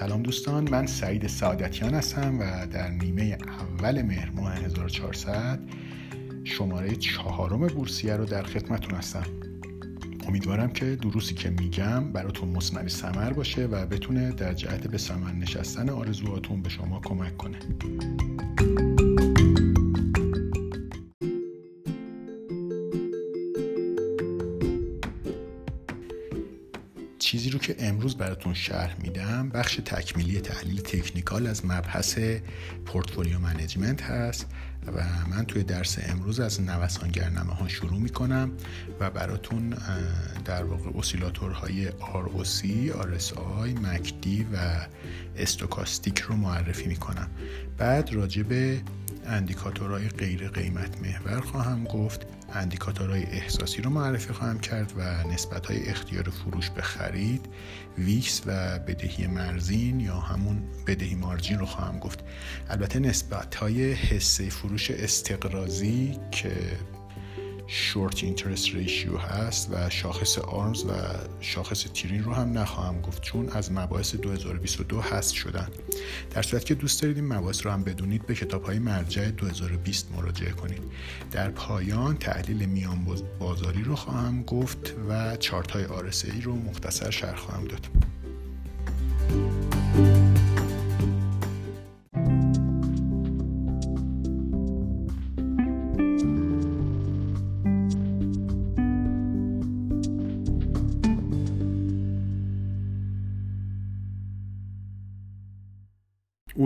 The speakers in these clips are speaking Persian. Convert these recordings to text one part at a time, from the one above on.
سلام دوستان من سعید سعادتیان هستم و در نیمه اول مهر ماه 1400 شماره چهارم بورسیه رو در خدمتون هستم. امیدوارم که دروسی که میگم براتون مصنوی سمر باشه و بتونه در جهت به سمن نشستن آرزوهاتون به شما کمک کنه. امروز براتون شرح میدم. بخش تکمیلی تحلیل تکنیکال از مبحث portfolio management هست و من توی درس امروز از نوسانگرنامه ها شروع می‌کنم و براتون در واقع oscillator های ROC, RSI, MACD و stochastic رو معرفی می‌کنم. بعد راجع به اندیکاتورهای غیر قیمت محور خواهم گفت اندیکاتورهای احساسی رو معرفی خواهم کرد و نسبت های اختیار فروش به خرید VIX و بدهی margin یا همون بدهی margin رو خواهم گفت. البته نسبت های حصه فروش استقراضی که short interest ratio هست و شاخص Arms و شاخص TRIN رو هم نخواهم گفت چون از مباحث 2022 هست شدن. در صورت که دوست دارید این مباحث رو هم بدونید به کتاب های مرجع 2020 مراجعه کنید. در پایان تحلیل میان بازاری رو خواهم گفت و چارت های ای رو مختصر شرح خواهم داد.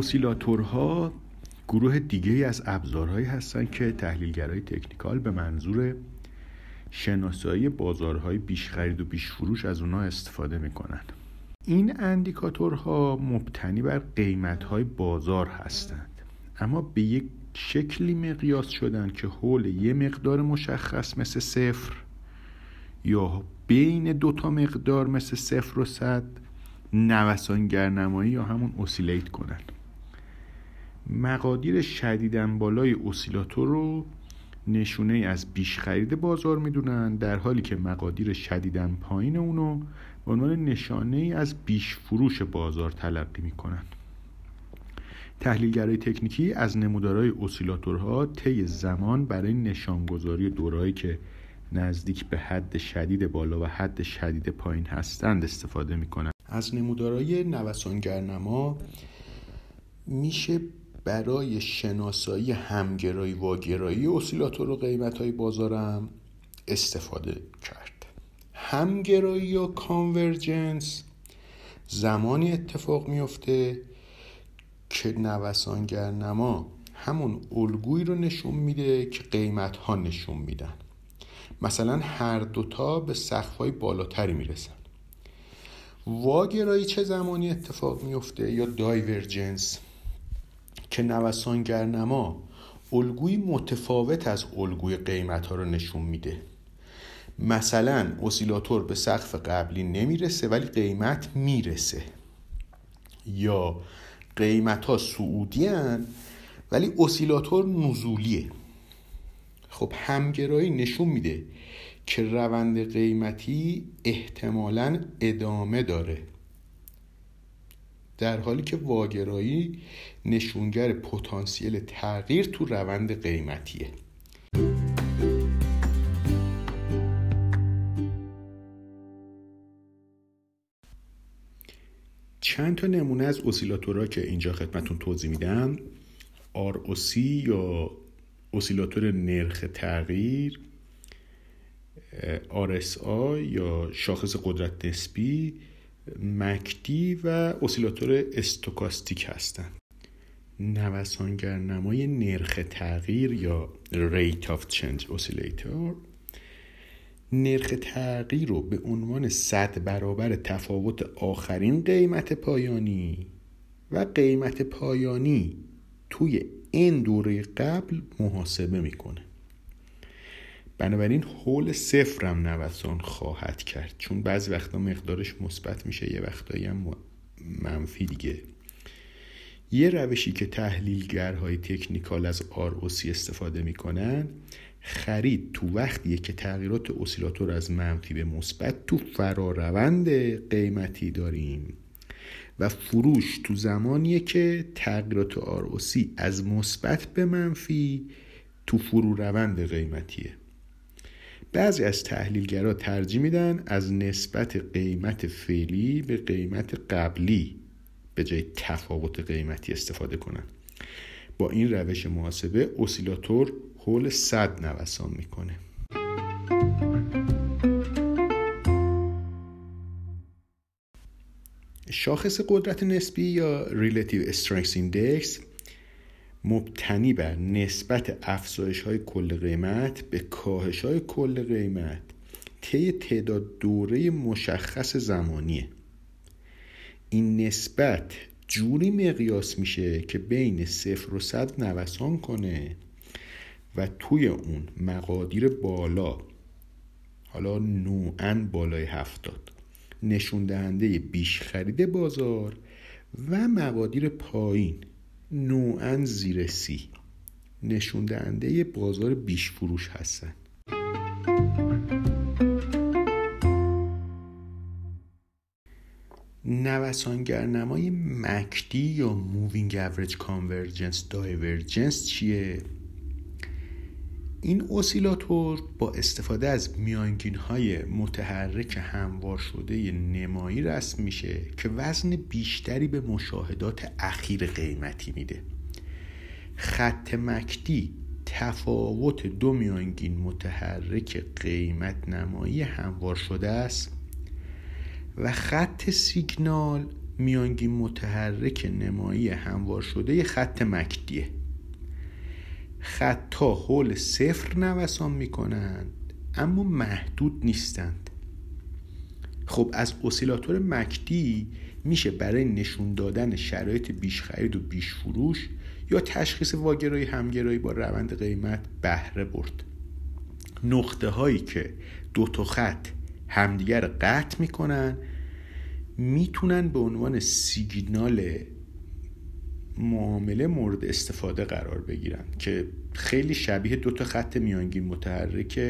اوسیلاتورها گروه دیگه از ابزارهایی هستند که تحلیلگرای تکنیکال به منظور شناسایی بازارهای بیش خرید و بیش فروش از اونها استفاده می‌کنن. این اندیکاتورها مبتنی بر قیمتهای بازار هستند اما به یک شکلی مقیاس شدن که حول یه مقدار مشخص مثل صفر یا بین دو تا مقدار مثل صفر و صد نوسانگرنمایی یا همون اوسیلیت کنن. مقادیر شدیدن بالای اوسیلاتور رو نشونه از بیش خرید بازار می‌دونن در حالی که مقادیر شدیدن پایین اونو به عنوان نشانه ای از بیش فروش بازار تلقی می‌کنن. تحلیلگرای تکنیکی از نمودارهای اسیلاتورها طی زمان برای نشانگذاری دورهایی که نزدیک به حد شدید بالا و حد شدید پایین هستند استفاده می‌کنن. از نمودارهای نوسانگرنما میشه برای شناسایی همگرایی واگرایی اسیلاتور و قیمت های بازارم استفاده کرد. همگرایی یا کانورجنس زمانی اتفاق میفته که نوسانگر نما همون الگویی رو نشون میده که قیمت ها نشون میدن. مثلا هر دوتا به سقف های بالاتری می‌رسن. واگرایی چه زمانی اتفاق میفته یا دایورجنس؟ که نوسانگرنما الگوی متفاوت از الگوی قیمت ها رو نشون میده. مثلا اسیلاتور به سقف قبلی نمی‌رسه ولی قیمت می‌رسه. یا قیمت ها سعودی ولی اسیلاتور نزولیه. خب همگرایی نشون میده که روند قیمتی احتمالا ادامه داره. در حالی که واگرایی نشونگر پتانسیل تغییر تو روند قیمتیه. چند تا نمونه از اسیلاتورها که اینجا خدمتون توضیح میدم. ROC یا اسیلاتور نرخ تغییر RSI یا شاخص قدرت نسبی مکدی و اسیلاتور استوکاستیک هستند نوسانگر نمای نرخ تغییر یا Rate of Change Oscillator. نرخ تغییر رو به عنوان صد برابر تفاوت آخرین قیمت پایانی و قیمت پایانی توی این دوره قبل محاسبه می‌کنه. بنابراین حول صفرم نوسان خواهد کرد. چون بعضی وقتا مقدارش مثبت میشه یه وقتایی هم منفی دیگه. یه روشی که تحلیلگرهای تکنیکال از ROC استفاده می‌کنن خرید تو وقتیه که تغییرات اسیلاتور از منفی به مثبت تو فراروند قیمتی داریم. و فروش تو زمانیه که تغییرات ROC از مثبت به منفی تو فرو روند قیمتیه. بعضی از تحلیلگرا ترجیح میدن از نسبت قیمت فعلی به قیمت قبلی به جای تفاوت قیمتی استفاده کنن. با این روش محاسبه اسیلاتور حول صد نوسان می‌کنه. شاخص قدرت نسبی یا Relative Strength Index مبتنی بر نسبت افزایش های کل قیمت به کاهش های کل قیمت طی تعداد دوره مشخص زمانیه. این نسبت جوری مقیاس میشه که بین صفر و صد نوسان کنه و توی اون مقادیر بالا حالا نوعا بالای هفتاد نشون دهنده بیش خرید بازار و مقادیر پایین نوعا زیر سی نشون دهنده بازار بیش فروش هستن. نوسانگرنمای MACD یا moving average convergence divergence چیه؟ این اسیلاتور با استفاده از میانگین های متحرک هموار شده نمایی رسم میشه که وزن بیشتری به مشاهدات اخیر قیمتی میده. خط مکدی تفاوت دو میانگین متحرک قیمت نمایی هموار شده است و خط سیگنال میانگین متحرک نمایی هموار شده خط مکدیه خطا حول صفر نوسان می‌کنند اما محدود نیستند. خب از اسیلاتور مکدی میشه برای نشون دادن شرایط بیش خرید و بیش فروش یا تشخیص واگرایی همگرایی با روند قیمت بهره برد. نقطه هایی که دو تا خط همدیگر قطع می‌کنن می‌تونن به عنوان سیگنال معامله مورد استفاده قرار بگیرن که خیلی شبیه دو تا خط میانگین متحرک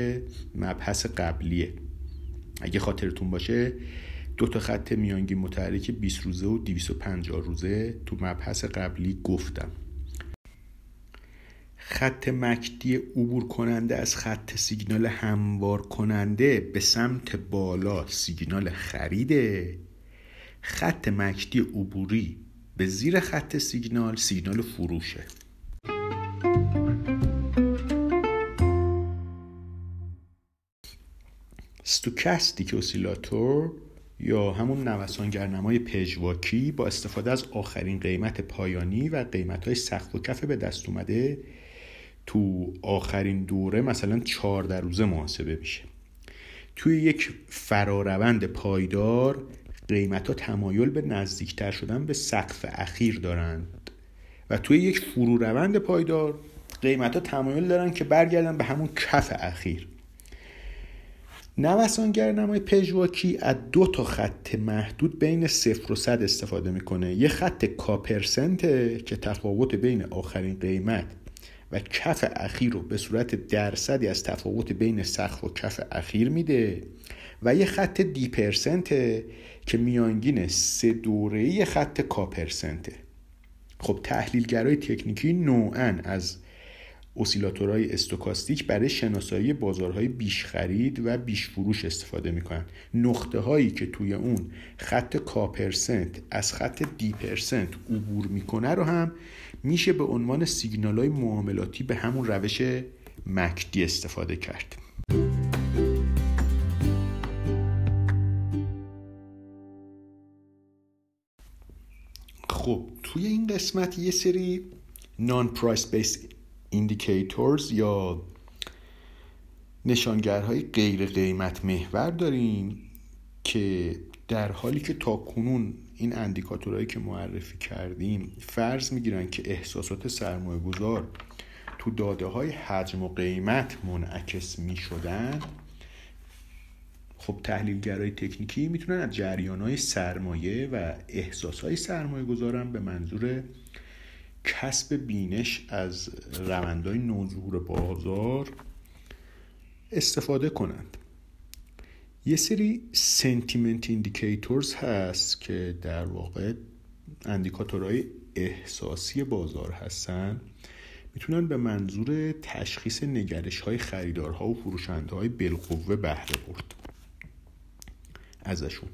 مبحث قبلیه. اگه خاطرتون باشه دو تا خط میانگین متحرک 20 روزه و 250 روزه تو مبحث قبلی گفتم. خط مکدی عبور کننده از خط سیگنال هموار کننده به سمت بالا سیگنال خریده. خط مکدی عبوری به زیر خط سیگنال سیگنال فروشه. ستوکستیک اسیلاتور یا همون نوسانگرنمای پژواکی با استفاده از آخرین قیمت پایانی و قیمت های سقف و کف به دست اومده تو آخرین دوره مثلا 14 روزه محاسبه میشه. توی یک فراروند پایدار قیمت ها تمایل به نزدیکتر شدن به سقف اخیر دارند. و توی یک فرو روند پایدار قیمت ها تمایل دارن که برگردن به همون کف اخیر. نوسانگر نمای پژواکی از دو تا خط محدود بین صفر و صد استفاده می‌کنه. یه خط کاپرسنته که تفاوت بین آخرین قیمت و کف اخیر رو به صورت درصدی از تفاوت بین سقف و کف اخیر میده و یه خط دی پرسنته که میانگین سه دوره خط کاپرسنته. خب تحلیلگرای تکنیکی نوعا از اسیلاتورهای استوکاستیک برای شناسایی بازارهای بیش خرید و بیش فروش استفاده می‌کنن. نقطه هایی که توی اون خط کاپرسنت از خط دی پرسنت عبور می‌کنه رو هم میشه به عنوان سیگنال های معاملاتی به همون روش MACD استفاده کرد. توی این قسمت یه سری non-price based indicators یا نشانگرهای غیر قیمت محور داریم که در حالی که تا کنون این اندیکاتورهایی که معرفی کردیم فرض می‌گیرن که احساسات سرمایه گذار تو داده های حجم و قیمت منعکس می شدن خب تحلیلگرای تکنیکی می‌تونن از جریان های سرمایه و احساس های سرمایه گذارن به منظور کسب بینش از روندهای نوظهور بازار استفاده کنند. یه سری sentiment indicators هست که در واقع اندیکاتورهای احساسی بازار هستن. می‌تونن به منظور تشخیص نگرش های خریدارها و فروشنده های بالقوه بهره برد. ازشون.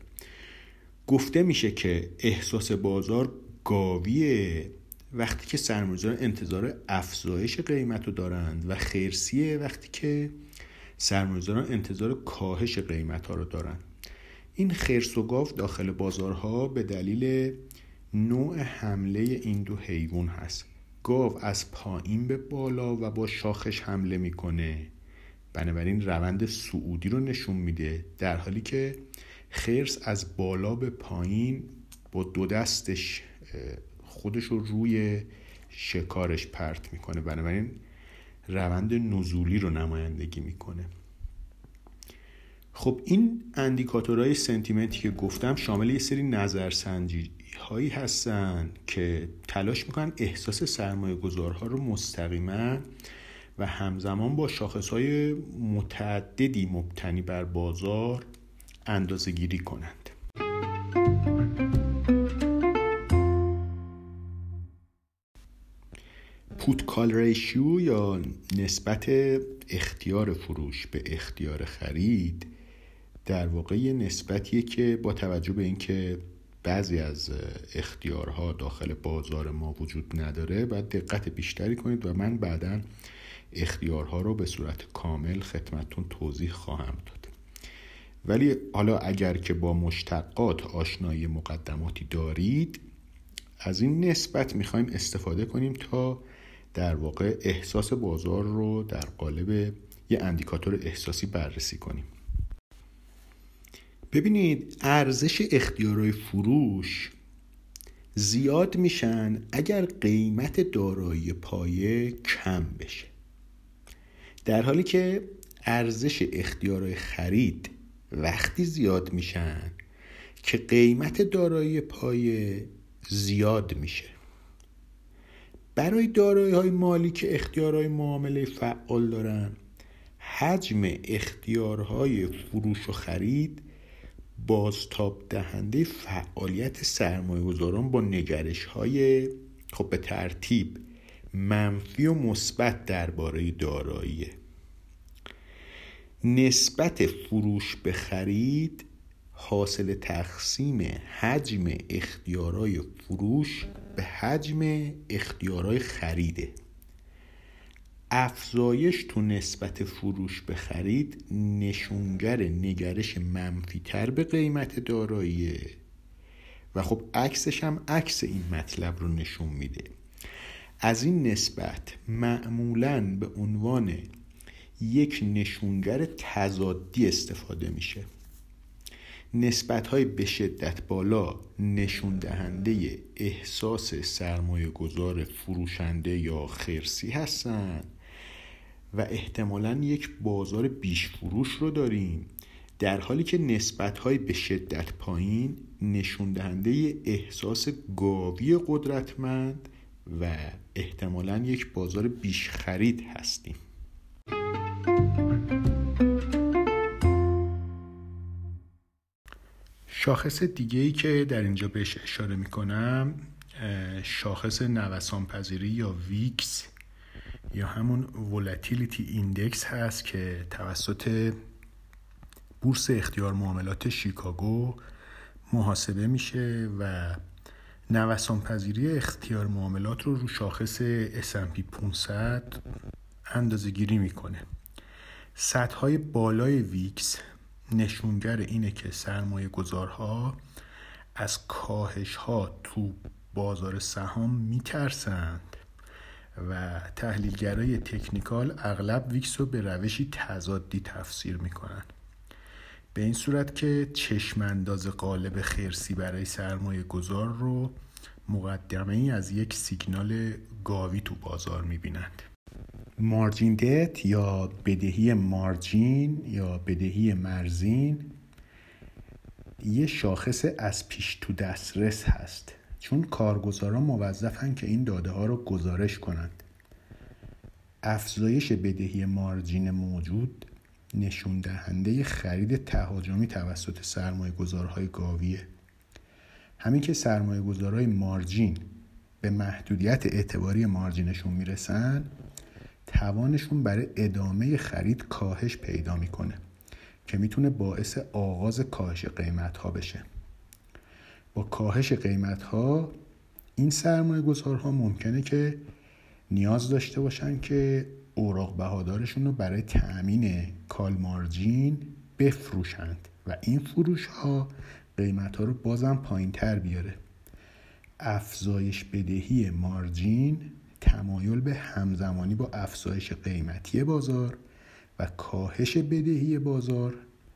گفته میشه که احساس بازار گاویه. وقتی که سرمایه‌گذاران انتظار افزایش قیمت رو دارند و خرسیه وقتی که سرمایه‌گذاران انتظار کاهش قیمت ها رو دارند این خرس و گاو داخل بازارها به دلیل نوع حمله این دو حیوان هست. گاو از پایین به بالا و با شاخش حمله می‌کنه. بنابراین روند سعودی رو نشون میده در حالی که خرس از بالا به پایین با دو دستش خودش رو روی شکارش پرت می‌کنه. بنابراین روند نزولی رو نمایندگی می‌کنه. خب این اندیکاتورهای سنتیمنتی که گفتم شامل یه سری نظرسنجی هایی هستن که تلاش می‌کنن احساس سرمایه گذارها رو مستقیما و همزمان با شاخص های متعددی مبتنی بر بازار اندازه گیری کنند. پوت کال ریشیو یا نسبت اختیار فروش به اختیار خرید در واقع یه نسبتیه که با توجه به اینکه بعضی از اختیارها داخل بازار ما وجود نداره باید دقت بیشتری کنید و من بعدا اختیارها رو به صورت کامل خدمتتون توضیح خواهم داد. ولی حالا اگر که با مشتقات آشنایی مقدماتی دارید از این نسبت می‌خوایم استفاده کنیم تا در واقع احساس بازار رو در قالب یه اندیکاتور احساسی بررسی کنیم. ببینید ارزش اختیارای فروش زیاد میشن اگر قیمت دارایی پایه کم بشه. در حالی که ارزش اختیارای خرید وقتی زیاد میشن که قیمت دارایی پایه زیاد میشه. برای دارایی های مالی که اختیارهای معامله فعال دارن حجم اختیارهای فروش و خرید بازتاب دهنده فعالیت سرمایه گذاران با نگرش های خب به ترتیب منفی و مثبت درباره دارایی. نسبت فروش به خرید حاصل تقسیم حجم اختیارای فروش به حجم اختیارای خریده. افزایش تو نسبت فروش به خرید نشونگر نگرش منفیتر به قیمت داراییه و خب عکسش هم عکس این مطلب رو نشون میده. از این نسبت معمولا به عنوان یک نشونگر تضادی استفاده میشه. نسبت های به شدت بالا نشون دهنده احساس سرمایه گذار فروشنده یا خرسی هستند و احتمالا یک بازار بیش فروش رو داریم در حالی که نسبت های به شدت پایین نشون دهنده احساس گاوی قدرتمند و احتمالا یک بازار بیش خرید هستیم. شاخص دیگه ای که در اینجا بهش اشاره می کنم شاخص نوسان پذیری یا VIX یا همون volatility index هست که توسط بورس اختیار معاملات شیکاگو محاسبه میشه و نوسان پذیری اختیار معاملات رو رو شاخص S&P 500 اندازه گیری می‌کنه. سطح های بالای VIX نشونگر اینه که سرمایه گذارها از کاهش ها تو بازار سهام میترسند و تحلیلگرای تکنیکال اغلب VIX رو به روشی تضادی تفسیر می‌کنن. به این صورت که چشم انداز قالب خرسی برای سرمایه گذار رو مقدمه ای از یک سیگنال گاوی تو بازار می‌بینند. مارجین دت یا بدهی مارجین یا بدهی مرزین یه شاخص از پیش تو دسترس هست. چون کارگزاران موظفن که این داده ها رو گزارش کنند. افزایش بدهی مارجین موجود نشون دهنده خرید تهاجمی توسط سرمایه گذارهای گاویه. همین که سرمایه گذارای مارجین به محدودیت اعتباری مارجینشون می‌رسن توانشون برای ادامه خرید کاهش پیدا می‌کنه که می‌تونه باعث آغاز کاهش قیمت ها بشه. با کاهش قیمت ها این سرمایه گذارها ممکنه که نیاز داشته باشن که اوراق بهادارشون رو برای تأمین کال مارجین بفروشند و این فروش ها قیمت ها رو بازم پایین تر بیاره. افزایش بدهی مارجین تمایل به همزمانی با افزایش قیمتی بازار و کاهش بدهی بازار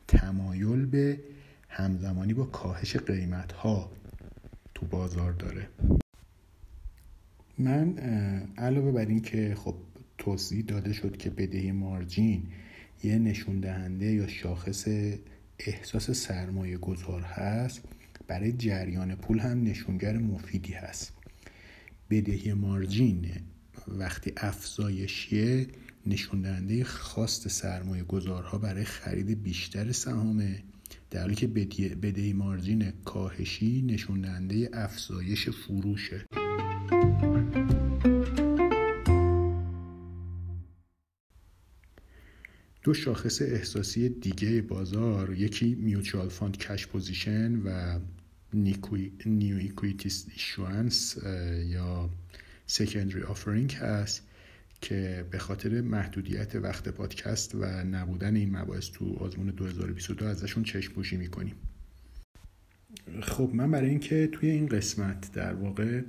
تمایل به همزمانی با کاهش قیمت ها تو بازار داره. من علاوه بر این که خب توضیح داده شد که بدهی مارجین یه نشون دهنده یا شاخص احساس سرمایه گذار هست برای جریان پول هم نشونگر مفیدی هست. بدهی مارجین وقتی افزایشیه نشون دهنده خواست سرمایه گذارها برای خرید بیشتر سهامه. در حالی که بدهی margin کاهشی نشون دهنده افزایش فروشه. دو شاخص احساسی دیگه بازار یکی mutual fund cash position و new equities issuance یا secondary offering هست که به خاطر محدودیت وقت پادکست و نبودن این مباحث تو آزمون 2022 ازشون چشم پوشی می‌کنیم. خب من برای اینکه توی این قسمت در واقع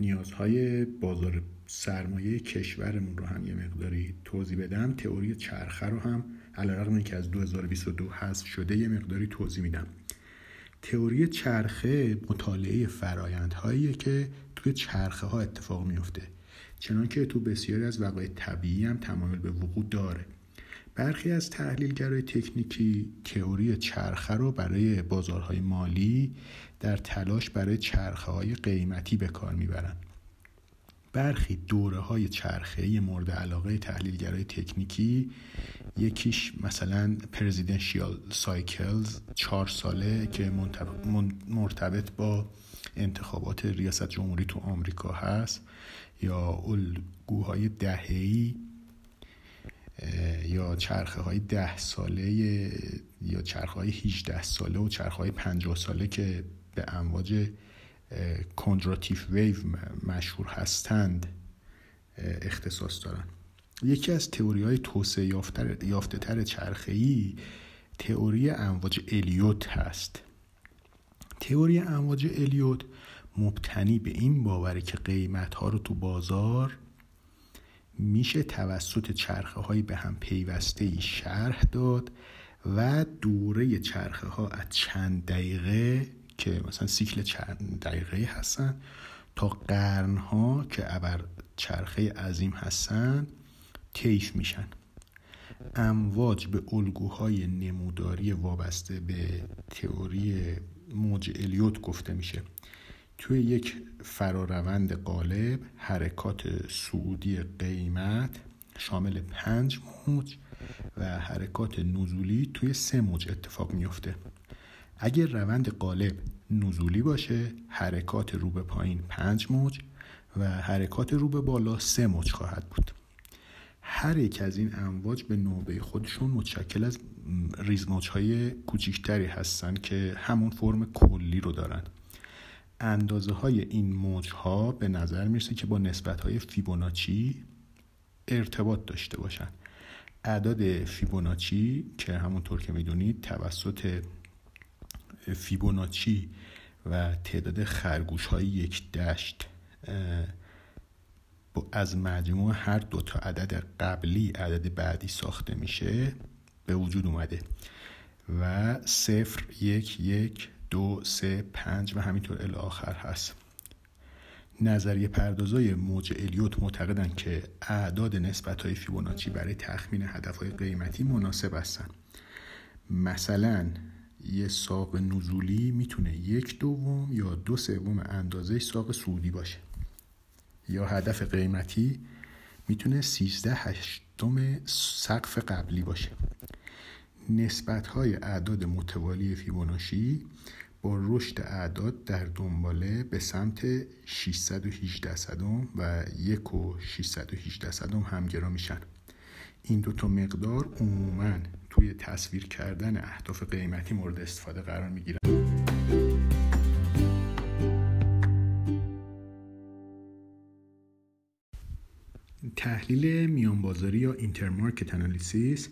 نیازهای بازار سرمایه کشورمون رو هم یه مقداری توضیح بدم تئوری چرخه رو هم علیرغم اینکه از 2022 حذف شده یه مقداری توضیح میدم. تئوری چرخه مطالعه فرایندهایی که توی چرخه ها اتفاق میفته چنانکه تو بسیاری از وقایع طبیعی هم تمایل به وقوع داره. برخی از تحلیلگرای تکنیکی تئوری چرخه رو برای بازارهای مالی در تلاش برای چرخه های قیمتی به کار می‌برن. برخی دوره های مورد علاقه تحلیلگرای تکنیکی یکیش مثلا پرزیدنشیال سایکلز چهار ساله که مرتبط با انتخابات ریاست جمهوری تو آمریکا هست یا الگوهای دههی یا چرخه های ده ساله یا چرخه های 18 ساله و چرخه های 50 ساله که به امواج کندراتیف ویو مشهور هستند اختصاص دارن. یکی از تئوری های توسعه یافته تر چرخه ای تئوری امواج الیوت هست. تئوری امواج الیوت مبتنی به این باوره که قیمت ها رو تو بازار میشه توسط چرخه های به هم پیوسته ای شرح داد و دوره چرخه ها از چند دقیقه که مثلا سیکل چند دقیقه هستن. تا قرن ها که ابر چرخه عظیم هستن طیف میشن. امواج به الگوهای نموداری وابسته به تئوری موج الیوت گفته میشه. توی یک فراروند قالب حرکات سعودی قیمت شامل پنج موج و حرکات نزولی توی سه موج اتفاق میفته اگر روند قالب نزولی باشه حرکات رو به پایین پنج موج و حرکات رو به بالا سه موج خواهد بود. هر یک از این امواج به نوبه خودشون متشکل از ریزموج های کوچیکتری هستن که همون فرم کلی رو دارن. اندازه های این موج ها به نظر می‌رسه که با نسبت های فیبوناچی ارتباط داشته باشن. اعداد فیبوناچی که همونطور که می‌دونید توسط فیبوناچی و تعداد خرگوش های یک دشت از مجموع هر دو تا عدد قبلی عدد بعدی ساخته میشه به وجود اومده. و صفر یک یک دو سه پنج و همینطور الاخر هست. نظریه پردازای موج الیوت معتقدن که اعداد نسبت های فیبوناچی برای تخمین هدف های قیمتی مناسب هستن مثلا یه ساق نزولی می‌تونه یک دوم یا دو سوم اندازه ساق سعودی باشه. یا هدف قیمتی می‌تونه 13 هشتم سقف قبلی باشه. نسبت های اعداد متوالی فیبوناچی با رشد اعداد در دنباله به سمت 618 صدم و 1 و 618 صدم همگرا میشن. این دوتا مقدار عموما توی تصویر کردن اهداف قیمتی مورد استفاده قرار می‌گیرن تحلیل میانبازاری یا اینترمارکت انالیسیس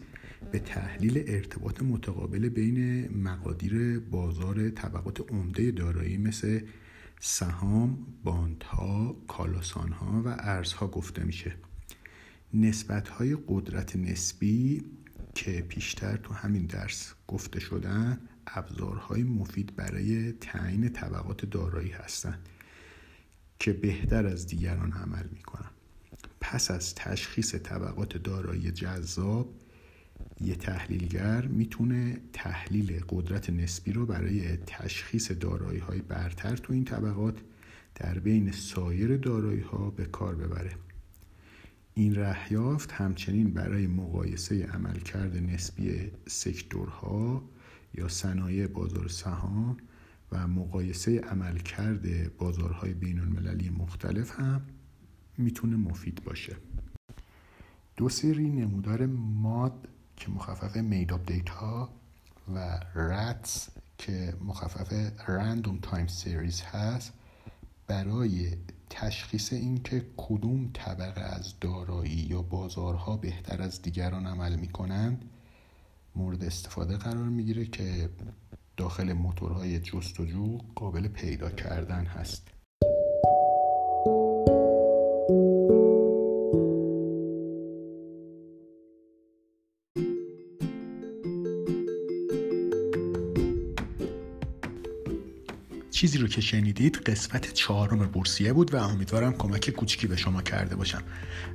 به تحلیل ارتباط متقابل بین مقادیر بازار طبقات عمده دارایی مثل سهام، باندها، کالاسانها و ارزها گفته میشه. نسبتهای قدرت نسبی که پیشتر تو همین درس گفته شدن ابزارهای مفید برای تعیین طبقات دارایی هستند که بهتر از دیگران عمل می‌کنن. پس از تشخیص طبقات دارایی جذاب یه تحلیلگر می‌تونه تحلیل قدرت نسبی رو برای تشخیص دارایی های برتر تو این طبقات در بین سایر دارایی ها به کار ببره. این رهیافت همچنین برای مقایسه عملکرد نسبی سکتورها یا صنایع بازار سهام و مقایسه عملکرد بازارهای بین المللی مختلف هم می‌تونه مفید باشه. دو سری نمودار MUD که مخفف made up data و RATS که مخفف random time series هست برای تشخیص اینکه کدوم طبقه از دارایی یا بازارها بهتر از دیگران عمل می‌کنند مورد استفاده قرار می‌گیره که داخل موتورهای جستجو قابل پیدا کردن هست. چیزی رو که شنیدید قسمت چهارم بورسیه بود و امیدوارم کمک کوچکی به شما کرده باشم.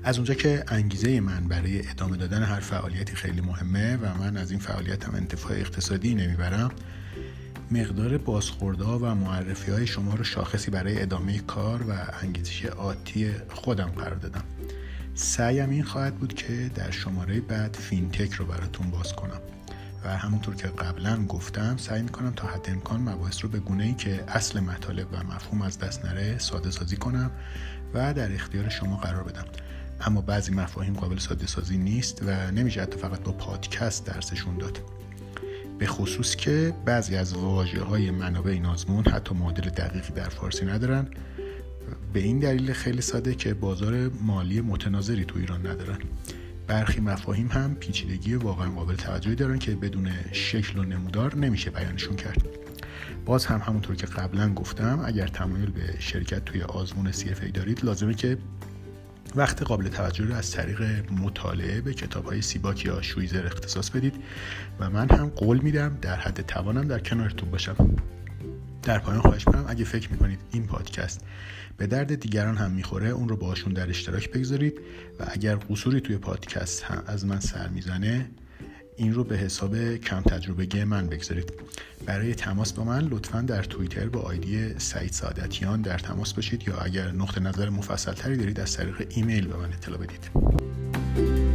از اونجا که انگیزه من برای ادامه دادن هر فعالیتی خیلی مهمه و من از این فعالیت هم انتفاع اقتصادی نمی‌برم مقدار بازخوردها و معرفی های شما رو شاخصی برای ادامه کار و انگیزش آتی خودم قرار دادم. سعیم این خواهد بود که در شماره بعد فینتک رو براتون باز کنم. و همونطور که قبلا گفتم سعی می‌کنم تا حد امکان مباحث رو به گونه ای که اصل مطالب و مفهوم از دست نره ساده سازی کنم و در اختیار شما قرار بدم. اما بعضی مفاهیم قابل ساده سازی نیست و نمیشه حتی فقط با پادکست درسشون داد به خصوص که بعضی از واجه های منابع این آزمون حتی معادل دقیقی در فارسی ندارن. به این دلیل خیلی ساده که بازار مالی متناظری تو ایران ندارن. برخی مفاهیم هم پیچیدگی واقعا قابل توجهی دارن که بدون شکل و نمودار نمیشه بیانشون کرد. باز هم همونطور که قبلا گفتم اگر تمایل به شرکت توی آزمون CFA دارید لازمه که وقت قابل توجه رو از طریق مطالعه به کتاب های سیباک یا شویزر اختصاص بدید و من هم قول میدم در حد توانم در کنارتون باشم. در پایان خواهش می‌کنم اگه فکر می‌کنید این پادکست به درد دیگران هم می‌خوره اون رو باشون در اشتراک بگذارید و اگر قصوری توی پادکست هم از من سر می‌زنه این رو به حساب کم تجربه من بگذارید. برای تماس با من لطفا در توییتر با آیدی سعید سعادتیان در تماس باشید یا اگر نقطه نظر مفصل تری دارید از طریق ایمیل به من اطلاع بدید.